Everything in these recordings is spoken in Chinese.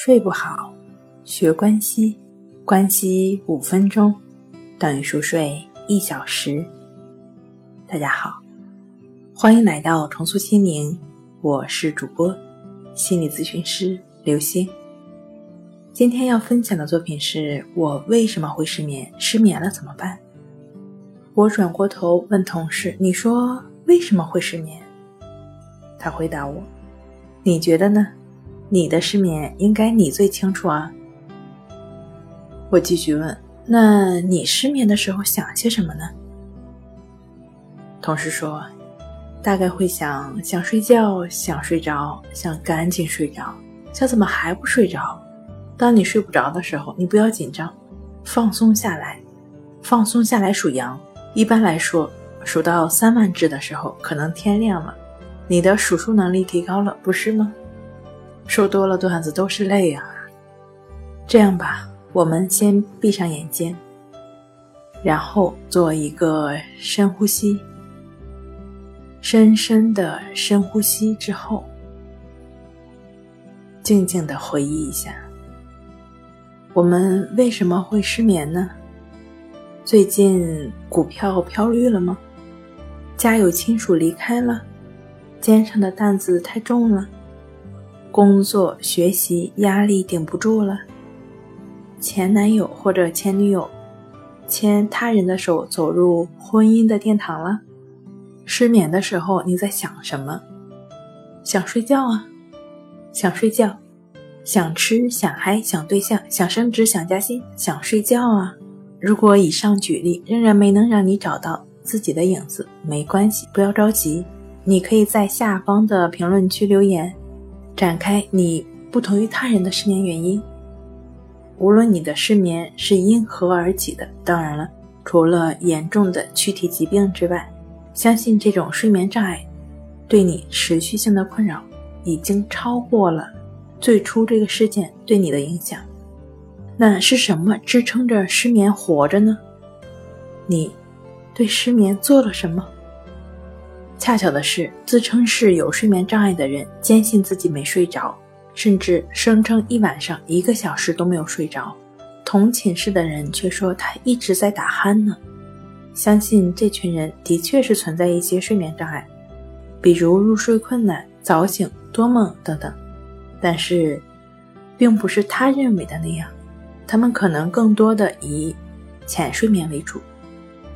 睡不好，学关西，关西五分钟等于熟睡一小时。大家好，欢迎来到重塑心灵，我是主播心理咨询师刘星。今天要分享的作品是我为什么会失眠？失眠了怎么办？我转过头问同事：“你说为什么会失眠？”他回答我：“你觉得呢？”你的失眠应该你最清楚啊。我继续问：“那你失眠的时候想些什么呢？”同事说：“大概会想想睡觉，想睡着，想赶紧睡着，想怎么还不睡着。当你睡不着的时候，你不要紧张，放松下来，放松下来数羊。一般来说，数到三万只的时候，可能天亮了，你的数数能力提高了，不是吗？”说多了段子都是泪啊！这样吧，我们先闭上眼睛，然后做一个深呼吸，深深的深呼吸之后，静静的回忆一下，我们为什么会失眠呢？最近股票飘绿了吗？家有亲属离开了，肩上的担子太重了。工作学习压力顶不住了，前男友或者前女友牵他人的手走入婚姻的殿堂了。失眠的时候你在想什么？想睡觉啊，想睡觉，想吃，想嗨，想对象，想升职，想加薪，想睡觉啊。如果以上举例仍然没能让你找到自己的影子，没关系，不要着急，你可以在下方的评论区留言。展开你不同于他人的失眠原因，无论你的失眠是因何而起的，当然了，除了严重的躯体疾病之外，相信这种睡眠障碍对你持续性的困扰已经超过了最初这个事件对你的影响。那是什么支撑着失眠活着呢？你对失眠做了什么？恰巧的是，自称是有睡眠障碍的人坚信自己没睡着，甚至声称一晚上一个小时都没有睡着。同寝室的人却说他一直在打鼾呢。相信这群人的确是存在一些睡眠障碍，比如入睡困难、早醒、多梦等等。但是，并不是他认为的那样，他们可能更多的以浅睡眠为主。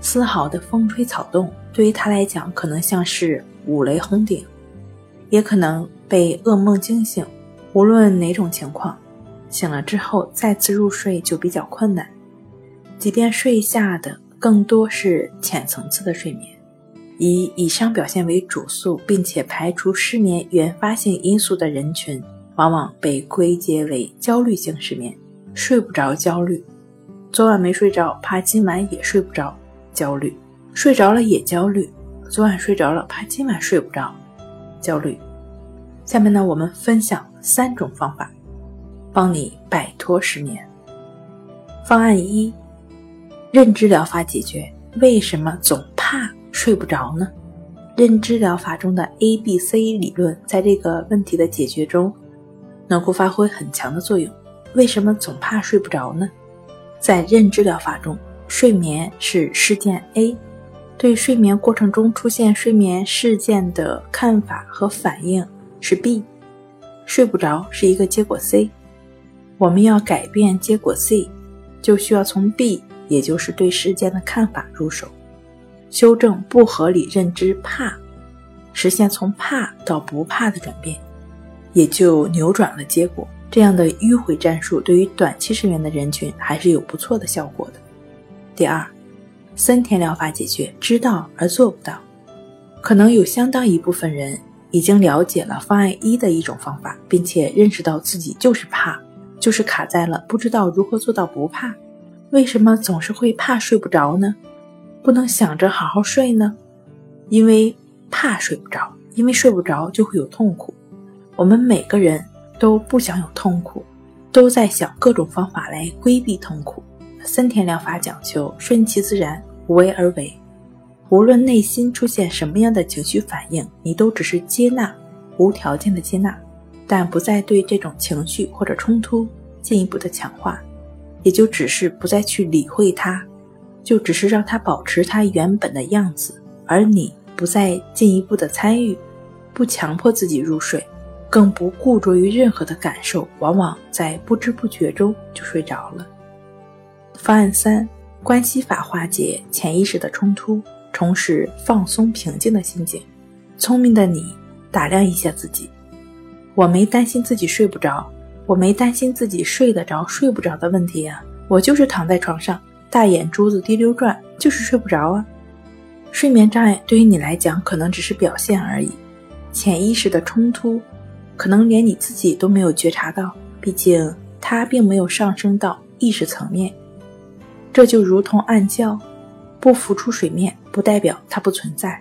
丝毫的风吹草动对于他来讲，可能像是五雷轰顶，也可能被噩梦惊醒。无论哪种情况，醒了之后再次入睡就比较困难。即便睡下的更多是浅层次的睡眠，以以上表现为主诉，并且排除失眠原发性因素的人群，往往被归结为焦虑性失眠。睡不着，焦虑，昨晚没睡着，怕今晚也睡不着。焦虑，睡着了也焦虑。昨晚睡着了，怕今晚睡不着，焦虑。下面呢，我们分享三种方法，帮你摆脱失眠。方案一：认知疗法解决。为什么总怕睡不着呢？认知疗法中的 A、B、C 理论在这个问题的解决中能够发挥很强的作用。为什么总怕睡不着呢？在认知疗法中。睡眠是事件 A，对睡眠过程中出现睡眠事件的看法和反应是 B，睡不着是一个结果 C。我们要改变结果 C，就需要从 B，也就是对事件的看法入手，修正不合理认知怕，实现从怕到不怕的转变，也就扭转了结果。这样的迂回战术对于短期失眠的人群还是有不错的效果的。第二，森田疗法解决知道而做不到，可能有相当一部分人已经了解了方案一的一种方法，并且认识到自己就是怕，就是卡在了不知道如何做到不怕。为什么总是会怕睡不着呢？不能想着好好睡呢？因为怕睡不着，因为睡不着就会有痛苦。我们每个人都不想有痛苦，都在想各种方法来规避痛苦。森田疗法讲究顺其自然，无为而为。无论内心出现什么样的情绪反应，你都只是接纳，无条件的接纳。但不再对这种情绪或者冲突进一步的强化，也就只是不再去理会它，就只是让它保持它原本的样子，而你不再进一步的参与，不强迫自己入睡，更不固着于任何的感受，往往在不知不觉中就睡着了。方案三：关系法化解潜意识的冲突，重拾放松平静的心境。聪明的你，打量一下自己。我没担心自己睡不着，我没担心自己睡得着睡不着的问题啊，我就是躺在床上，大眼珠子滴溜转，就是睡不着啊。睡眠障碍对于你来讲，可能只是表现而已，潜意识的冲突，可能连你自己都没有觉察到，毕竟它并没有上升到意识层面。这就如同暗礁，不浮出水面，不代表它不存在。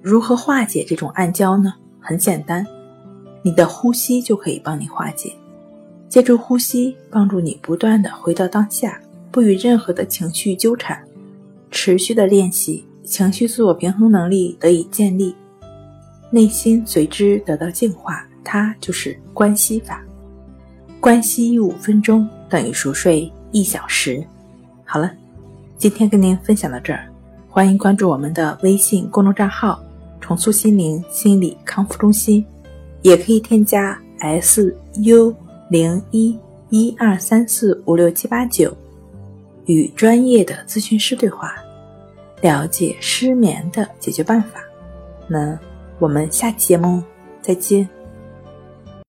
如何化解这种暗礁呢？很简单。你的呼吸就可以帮你化解，借助呼吸帮助你不断的回到当下，不与任何的情绪纠缠，持续的练习，情绪自我平衡能力得以建立，内心随之得到净化，它就是关系法。关系五分钟等于熟睡一小时。好了，今天跟您分享到这儿，欢迎关注我们的微信公众账号“重塑心灵心理康复中心”。也可以添加 S U 零一一二三四五六七八九，与专业的咨询师对话，了解失眠的解决办法。那我们下期节目再见。